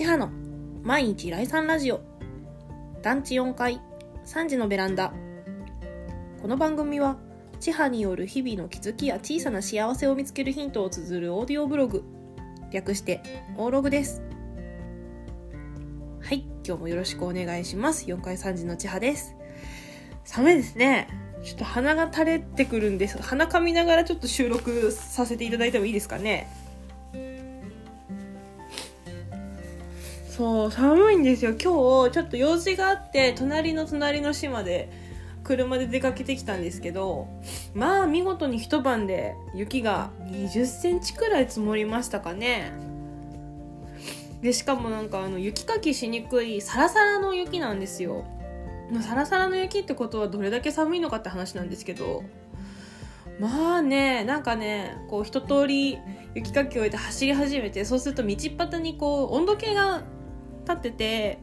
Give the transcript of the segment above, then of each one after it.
千葉の毎日来産ラジオ。団地4階。3時のベランダ。この番組は千葉による日々の気づきや小さな幸せを見つけるヒントを綴るオーディオブログ。略してオーログです。はい。今日もよろしくお願いします。4階3時の千葉です。寒いですね。ちょっと鼻が垂れてくるんです鼻かみながらちょっと収録させていただいてもいいですかね。そう寒いんですよ。今日ちょっと用事があって隣の隣の島で車で出かけてきたんですけどまあ見事に一晩で雪が20センチくらい積もりましたかね。でしかもなんかあの雪かきしにくいサラサラの雪なんですよ。サラサラの雪ってことはどれだけ寒いのかって話なんですけどまあねなんかねこう一通り雪かきを終えて走り始めてそうすると道端にこう温度計が立ってて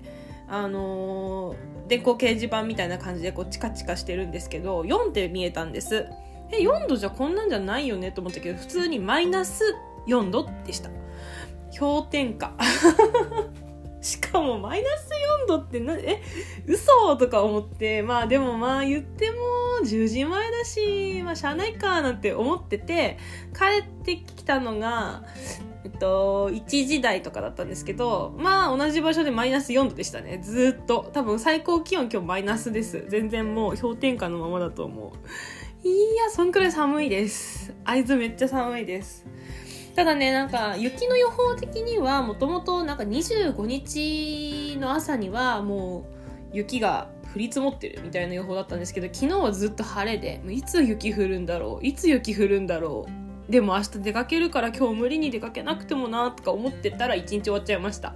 あのー、電光掲示板みたいな感じでこうチカチカしてるんですけど4って見えたんです。え4度じゃこんなんじゃないよねと思ったけど普通にマイナス4度でした。氷点下。しかもマイナス4度ってなえ嘘とか思ってまあでもまあ言っても10時前だしまあしゃあないかなんて思ってて帰ってきたのがえっと、1時台とかだったんですけど、まあ同じ場所でマイナス4度でしたね。ずっと。多分最高気温今日マイナスです。全然もう氷点下のままだと思う。いや、そんくらい寒いです。会津めっちゃ寒いです。ただね、なんか雪の予報的にはもともとなんか25日の朝にはもう雪が降り積もってるみたいな予報だったんですけど、昨日はずっと晴れで、いつ雪降るんだろう？いつ雪降るんだろう？でも明日出かけるから今日無理に出かけなくてもなとか思ってたら一日終わっちゃいました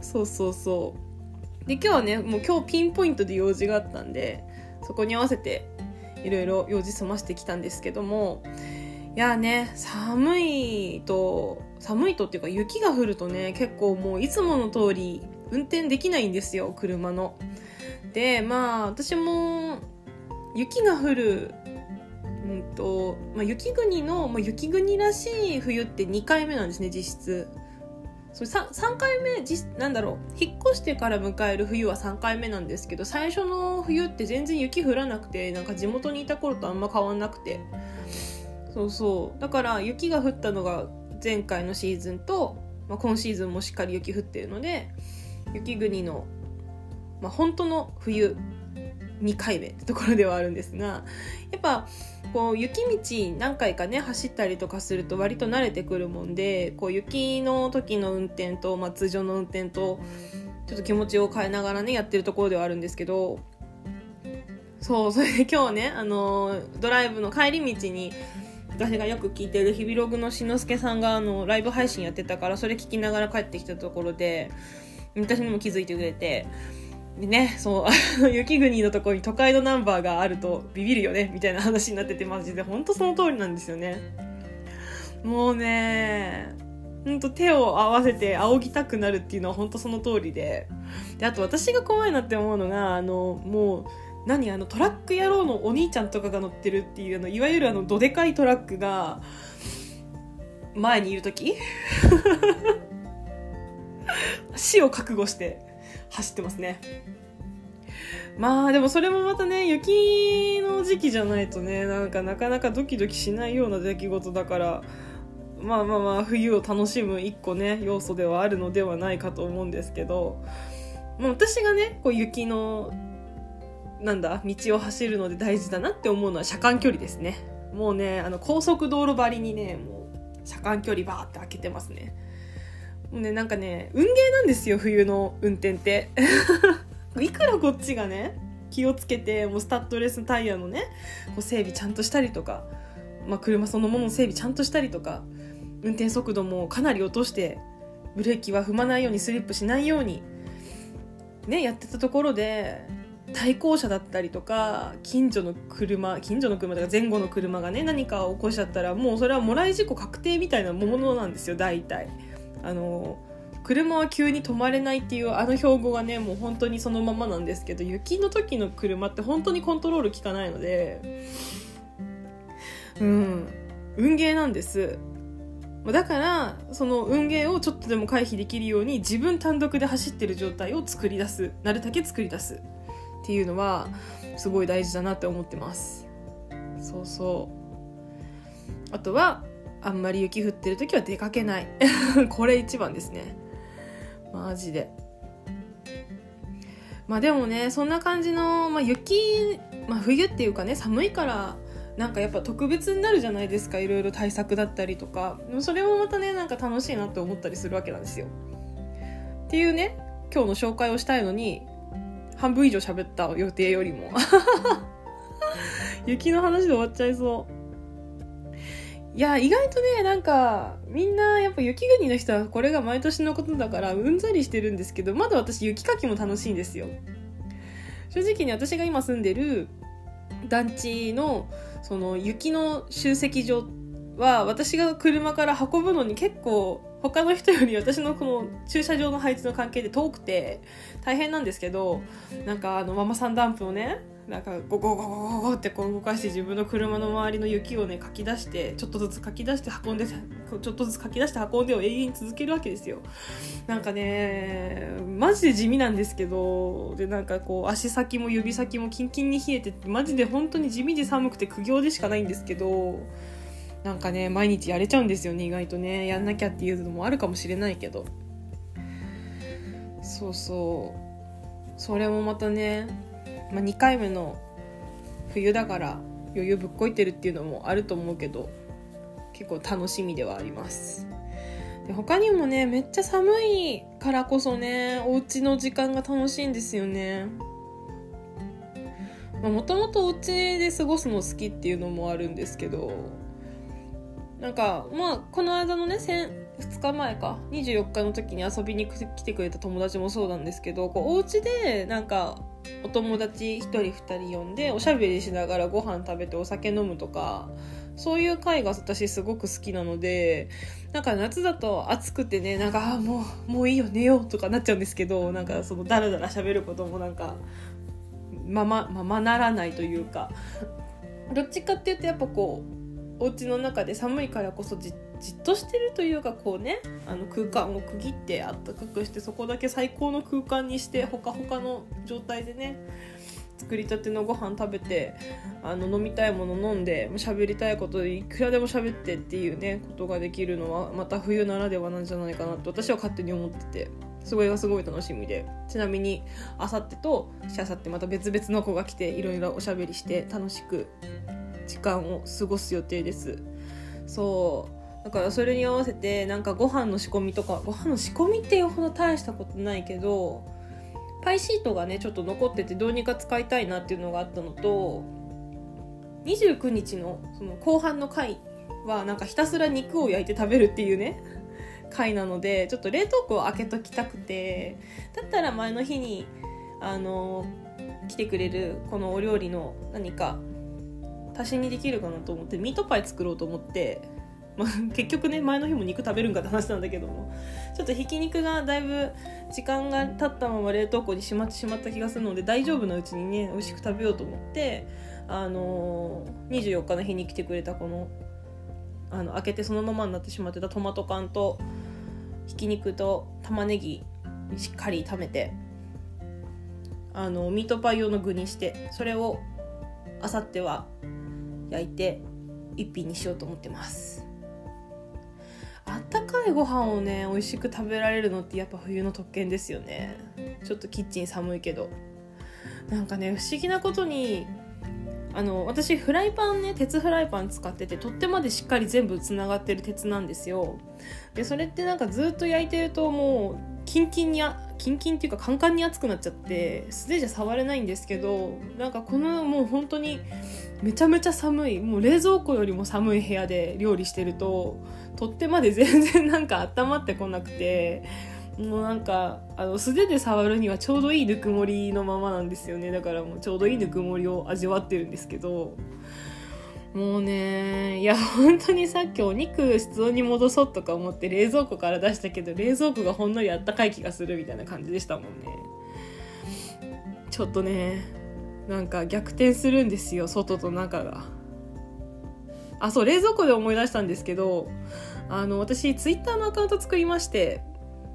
そうそうそうで今日はねもう今日ピンポイントで用事があったんでそこに合わせていろいろ用事済ましてきたんですけどもいやね寒いと寒いとっていうか雪が降るとね結構もういつもの通り運転できないんですよ車の。でまあ私も雪が降るうんとまあ、雪国の、まあ、雪国らしい冬って2回目なんですね実質。そ 3, 3回目じなんだろう引っ越してから迎える冬は3回目なんですけど最初の冬って全然雪降らなくてなんか地元にいた頃とあんま変わんなくて。そうそう。だから雪が降ったのが前回のシーズンと、まあ、今シーズンもしっかり雪降ってるので雪国の、まあ、本当の冬2回目ってところではあるんですがやっぱこう雪道何回かね走ったりとかすると割と慣れてくるもんでこう雪の時の運転と、まあ、通常の運転とちょっと気持ちを変えながらねやってるところではあるんですけどそうそれで今日ねあのドライブの帰り道に私がよく聞いてる日比ログのしのすけさんがあのライブ配信やってたからそれ聞きながら帰ってきたところで私にも気づいてくれてね、そう、雪国のところに都会のナンバーがあるとビビるよね、みたいな話になってて、マジで、ほんとその通りなんですよね。もうね、ほんと手を合わせて仰ぎたくなるっていうのはほんとその通りで。で、あと私が怖いなって思うのが、あの、もう、何あのトラック野郎のお兄ちゃんとかが乗ってるっていうあのいわゆるあのどでかいトラックが前にいる時 死を覚悟して走ってますね。まあでもそれもまたね雪の時期じゃないとねなんかなかなかドキドキしないような出来事だからまあまあまあ冬を楽しむ一個ね要素ではあるのではないかと思うんですけど、まあ、私がねこう雪のなんだ道を走るので大事だなって思うのは車間距離ですねもうねあの高速道路張りにねもう車間距離バーって開けてますねね、なんかね、運ゲーなんですよ、冬の運転って。いくらこっちがね、気をつけて、もうスタッドレスタイヤのね、こう整備ちゃんとしたりとか、まあ、車そのものの整備ちゃんとしたりとか、運転速度もかなり落として、ブレーキは踏まないように、スリップしないように、ね、やってたところで、対向車だったりとか近所の車近所の車とか前後の車がね何かを起こしちゃったらもうそれはもらい事故確定みたいなものなんですよ大体。あの車は急に止まれないっていうあの標語がねもう本当にそのままなんですけど雪の時の車って本当にコントロール効かないのでうん運ゲーなんです。だからその運ゲーをちょっとでも回避できるように自分単独で走ってる状態を作り出す。なるだけ作り出す。っていうのはすごい大事だなって思ってます。そうそう。あとはあんまり雪降ってる時は出かけない。これ一番ですね。マジで。まあでもねそんな感じの、まあ、雪、まあ、冬っていうかね寒いからなんかやっぱ特別になるじゃないですか。いろいろ対策だったりとか。それもまたねなんか楽しいなって思ったりするわけなんですよ。っていうね今日の紹介をしたいのに半分以上喋った予定よりも。雪の話で終わっちゃいそう。いや意外とねなんかみんなやっぱ雪国の人はこれが毎年のことだからうんざりしてるんですけどまだ私雪かきも楽しいんですよ。正直に私が今住んでる団地のその雪の集積場は私が車から運ぶのに結構他の人より私のこの駐車場の配置の関係で遠くて大変なんですけどなんかあのママさんダンプをねなんかゴゴゴゴゴゴってこう動かして自分の車の周りの雪をねかき出してちょっとずつかき出して運んで ちょっとずつかき出して運んでを永遠に続けるわけですよ。なんかねマジで地味なんですけどでなんかこう足先も指先もキンキンに冷えててマジで本当に地味で寒くて苦行でしかないんですけどなんかね毎日やれちゃうんですよね意外とね。やんなきゃっていうのもあるかもしれないけど。そうそう。それもまたね、まあ、2回目の冬だから余裕ぶっこいてるっていうのもあると思うけど結構楽しみではあります。で他にもねめっちゃ寒いからこそねお家の時間が楽しいんですよね。もともとお家で過ごすの好きっていうのもあるんですけどなんかまあこの間のね2日前か24日の時に遊びに来てくれた友達もそうなんですけどこうお家でなんかお友達1人2人呼んでおしゃべりしながらご飯食べてお酒飲むとかそういう会が私すごく好きなのでなんか夏だと暑くてねなんかもうもういいよ寝ようとかなっちゃうんですけどなんかそのダラダラ喋ることもなんかままままならないというか。どっちかっていうとやっぱこうお家の中で寒いからこそじっじっとしてるというかこうねあの空間を区切ってあったかくしてそこだけ最高の空間にしてほかほかの状態でね作りたてのご飯食べてあの飲みたいもの飲んで喋りたいことでいくらでも喋ってっていうねことができるのはまた冬ならではなんじゃないかなと私は勝手に思っててそれがすごい楽しみで。ちなみにあさってとしあさってまた別々の子が来ていろいろおしゃべりして楽しく時間を過ごす予定です。そう。だからそれに合わせてなんかご飯の仕込みとかご飯の仕込みっていうほど大したことないけどパイシートがねちょっと残っててどうにか使いたいなっていうのがあったのと29日のその後半の回はなんかひたすら肉を焼いて食べるっていうね回なのでちょっと冷凍庫を開けときたくてだったら前の日にあの来てくれるこのお料理の何か足しにできるかなと思ってミートパイ作ろうと思って、まあ、結局ね前の日も肉食べるんかって話なんだけども。ちょっとひき肉がだいぶ時間が経ったまま冷凍庫にしまってしまった気がするので大丈夫なうちにね美味しく食べようと思ってあのー、24日の日に来てくれたこのあの開けてそのままになってしまってたトマト缶とひき肉と玉ねぎしっかり炒めてあのミートパイ用の具にしてそれをあさっては焼いて一品にしようと思ってます。あったかいご飯をね美味しく食べられるのってやっぱ冬の特権ですよね。ちょっとキッチン寒いけど。なんかね不思議なことにあの私フライパンね鉄フライパン使ってて取っ手までしっかり全部つながってる鉄なんですよ。でそれってなんかずっと焼いてるともうキンキンにあキンキンっていうかカンカンに熱くなっちゃって素手じゃ触れないんですけどなんかこのもう本当にめちゃめちゃ寒いもう冷蔵庫よりも寒い部屋で料理してると取っ手まで全然 なんか温まってこなくてもうなんかあの素手で触るにはちょうどいいぬくもりのままなんですよね。だからもうちょうどいいぬくもりを味わってるんですけどもうねいや本当にさっきお肉室温に戻そうとか思って冷蔵庫から出したけど冷蔵庫がほんのりあったかい気がするみたいな感じでしたもんね。ちょっとねなんか逆転するんですよ外と中が。あそう冷蔵庫で思い出したんですけどあの私ツイッターのアカウント作りまして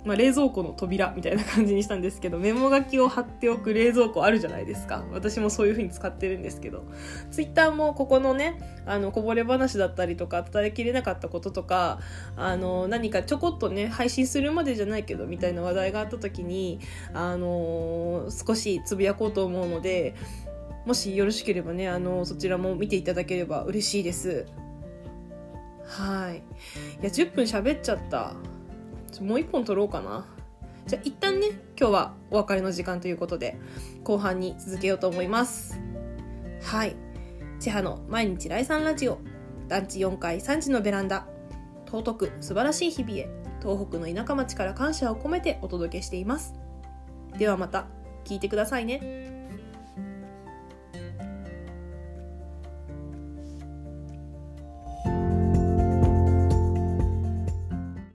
まあ、冷蔵庫の扉みたいな感じにしたんですけどメモ書きを貼っておく冷蔵庫あるじゃないですか。私もそういう風に使ってるんですけど。ツイッターもここのねあのこぼれ話だったりとか伝えきれなかったこととかあの何かちょこっとね配信するまでじゃないけどみたいな話題があった時にあの少しつぶやこうと思うのでもしよろしければねあのそちらも見ていただければ嬉しいです。はい。いや10分喋っちゃった。もう一本撮ろうかな。じゃあ一旦ね、今日はお別れの時間ということで、後半に続けようと思います。はい。千葉の毎日来産ラジオ、団地4階3時のベランダ、尊く素晴らしい日々へ、東北の田舎町から感謝を込めてお届けしています。ではまた、聞いてくださいね。